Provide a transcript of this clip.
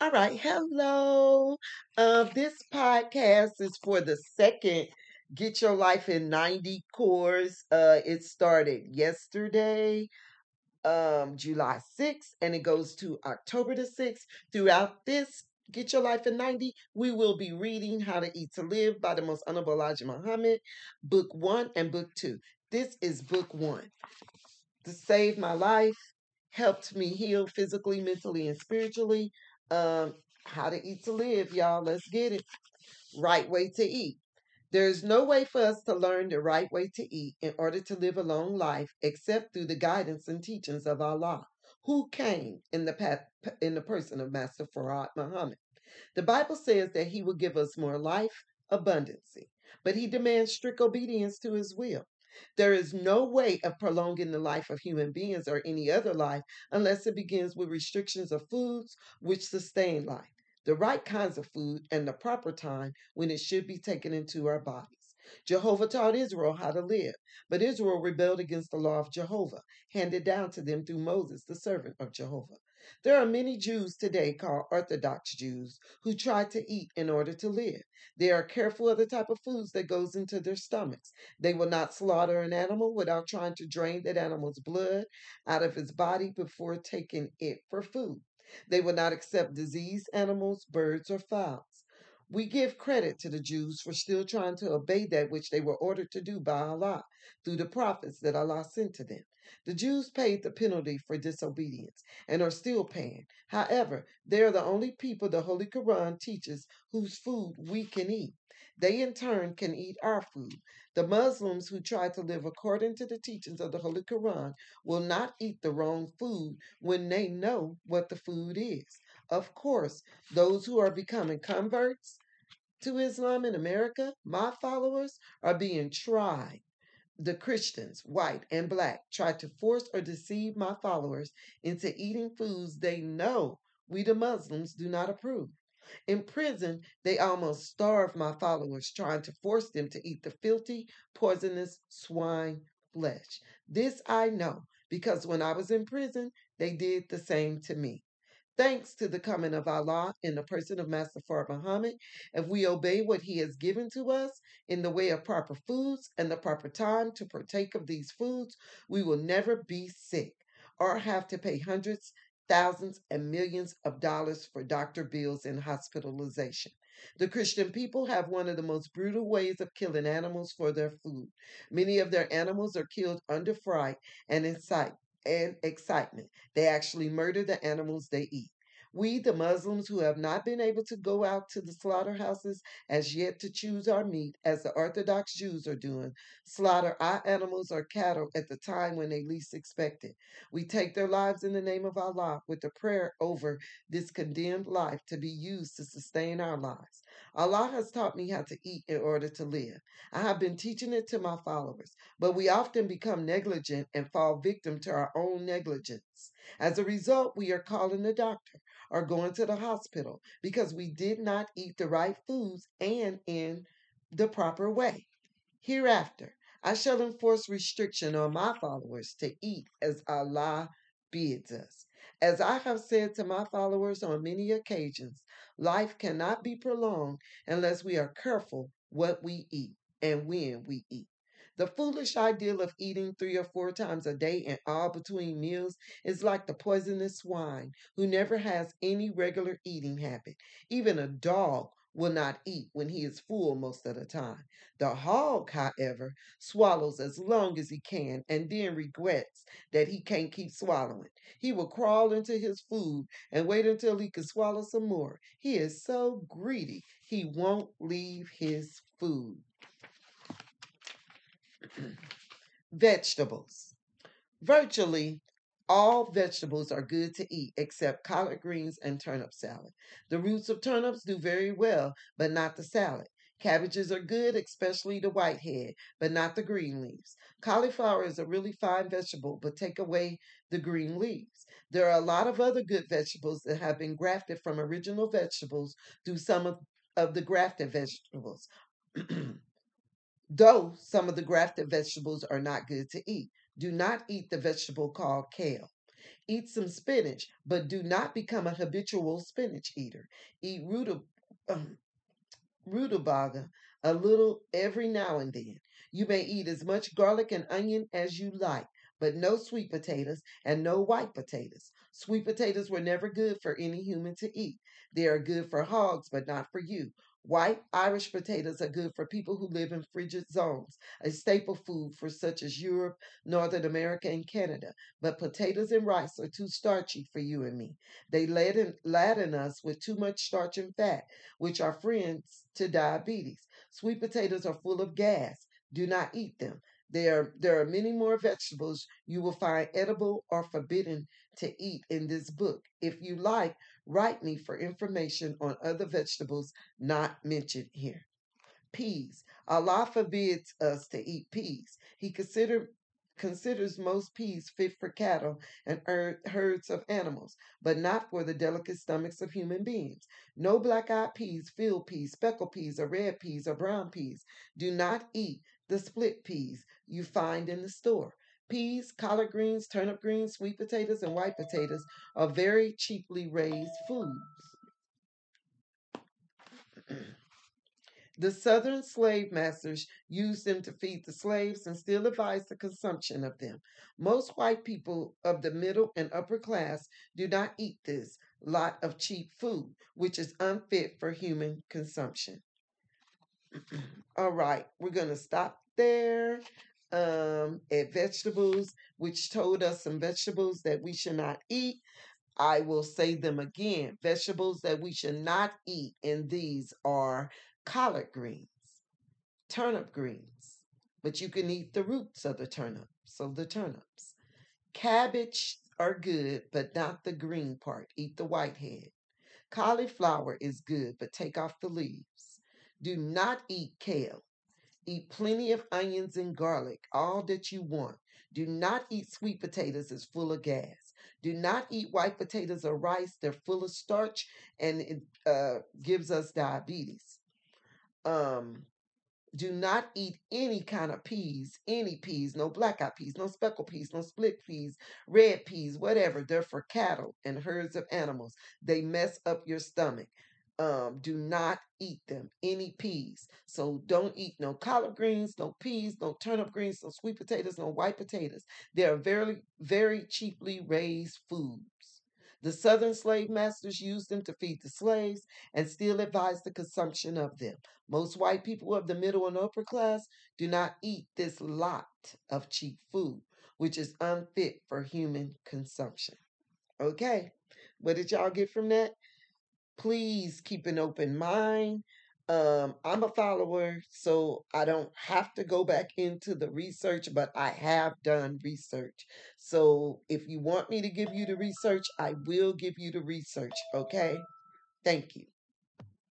All right. Hello. Uh, this podcast is for the second Get Your Life in 90 course. Uh, it started yesterday, um, July 6th, and it goes to October the 6th. Throughout this Get Your Life in 90, we will be reading How to Eat to Live by the Most Honorable Elijah Muhammad, book one and book two. This is book one. To save my life, helped me heal physically, mentally, and spiritually. Um, how to eat to live, y'all. Let's get it. Right way to eat. There's no way for us to learn the right way to eat in order to live a long life except through the guidance and teachings of Allah, who came in the path, in the person of Master Fard Muhammad. The Bible says that he will give us more life, abundancy, but he demands strict obedience to his will. There is no way of prolonging the life of human beings or any other life unless it begins with restrictions of foods which sustain life, the right kinds of food, and the proper time when it should be taken into our bodies. Jehovah taught Israel how to live, but Israel rebelled against the law of Jehovah, handed down to them through Moses, the servant of Jehovah. There are many Jews today called Orthodox Jews who try to eat in order to live. They are careful of the type of foods that goes into their stomachs. They will not slaughter an animal without trying to drain that animal's blood out of its body before taking it for food. They will not accept diseased animals, birds, or fowls. We give credit to the Jews for still trying to obey that which they were ordered to do by Allah through the prophets that Allah sent to them. The Jews paid the penalty for disobedience and are still paying. However, they are the only people the Holy Quran teaches whose food we can eat. They in turn can eat our food. The Muslims who try to live according to the teachings of the Holy Quran will not eat the wrong food when they know what the food is. Of course, those who are becoming converts to Islam in America, my followers, are being tried the Christians, white and black, try to force or deceive my followers into eating foods they know we, the Muslims, do not approve. In prison, they almost starve my followers, trying to force them to eat the filthy, poisonous swine flesh. This I know because when I was in prison, they did the same to me. Thanks to the coming of Allah in the person of Master Fard Muhammad, if we obey what He has given to us in the way of proper foods and the proper time to partake of these foods, we will never be sick or have to pay hundreds, thousands, and millions of dollars for doctor bills and hospitalization. The Christian people have one of the most brutal ways of killing animals for their food. Many of their animals are killed under fright and in sight and excitement. They actually murder the animals they eat. We, the Muslims who have not been able to go out to the slaughterhouses as yet to choose our meat, as the Orthodox Jews are doing, slaughter our animals or cattle at the time when they least expect it. We take their lives in the name of Allah with a prayer over this condemned life to be used to sustain our lives. Allah has taught me how to eat in order to live. I have been teaching it to my followers, but we often become negligent and fall victim to our own negligence. As a result, we are calling the doctor or going to the hospital because we did not eat the right foods and in the proper way. Hereafter, I shall enforce restriction on my followers to eat as Allah bids us. As I have said to my followers on many occasions, life cannot be prolonged unless we are careful what we eat and when we eat. The foolish ideal of eating three or four times a day and all between meals is like the poisonous swine who never has any regular eating habit. Even a dog will not eat when he is full most of the time. The hog, however, swallows as long as he can and then regrets that he can't keep swallowing. He will crawl into his food and wait until he can swallow some more. He is so greedy, he won't leave his food. Vegetables. Virtually all vegetables are good to eat except collard greens and turnip salad. The roots of turnips do very well, but not the salad. Cabbages are good, especially the white head, but not the green leaves. Cauliflower is a really fine vegetable, but take away the green leaves. There are a lot of other good vegetables that have been grafted from original vegetables through some of, of the grafted vegetables. Though some of the grafted vegetables are not good to eat, do not eat the vegetable called kale. Eat some spinach, but do not become a habitual spinach eater. Eat um, rutabaga a little every now and then. You may eat as much garlic and onion as you like, but no sweet potatoes and no white potatoes. Sweet potatoes were never good for any human to eat. They are good for hogs, but not for you. White Irish potatoes are good for people who live in frigid zones, a staple food for such as Europe, Northern America, and Canada. But potatoes and rice are too starchy for you and me. They laden, laden us with too much starch and fat, which are friends to diabetes. Sweet potatoes are full of gas. Do not eat them. There, there are many more vegetables you will find edible or forbidden to eat in this book. If you like, write me for information on other vegetables not mentioned here. Peas. Allah forbids us to eat peas. He consider, considers most peas fit for cattle and herds of animals, but not for the delicate stomachs of human beings. No black eyed peas, field peas, speckled peas, or red peas, or brown peas. Do not eat the split peas you find in the store. Peas, collard greens, turnip greens, sweet potatoes, and white potatoes are very cheaply raised foods. the southern slave masters used them to feed the slaves and still advise the consumption of them. Most white people of the middle and upper class do not eat this lot of cheap food, which is unfit for human consumption. All right, we're going to stop there um, at vegetables, which told us some vegetables that we should not eat. I will say them again. Vegetables that we should not eat, and these are collard greens, turnip greens, but you can eat the roots of the turnip, so the turnips. Cabbage are good, but not the green part. Eat the white head. Cauliflower is good, but take off the leaves. Do not eat kale. Eat plenty of onions and garlic, all that you want. Do not eat sweet potatoes, it's full of gas. Do not eat white potatoes or rice, they're full of starch and it uh, gives us diabetes. Um, do not eat any kind of peas, any peas, no black eyed peas, no speckled peas, no split peas, red peas, whatever. They're for cattle and herds of animals. They mess up your stomach um, do not eat them, any peas. So don't eat no collard greens, no peas, no turnip greens, no sweet potatoes, no white potatoes. They are very, very cheaply raised foods. The southern slave masters used them to feed the slaves and still advise the consumption of them. Most white people of the middle and upper class do not eat this lot of cheap food, which is unfit for human consumption. Okay, what did y'all get from that? Please keep an open mind. Um, I'm a follower, so I don't have to go back into the research, but I have done research. So if you want me to give you the research, I will give you the research, okay? Thank you.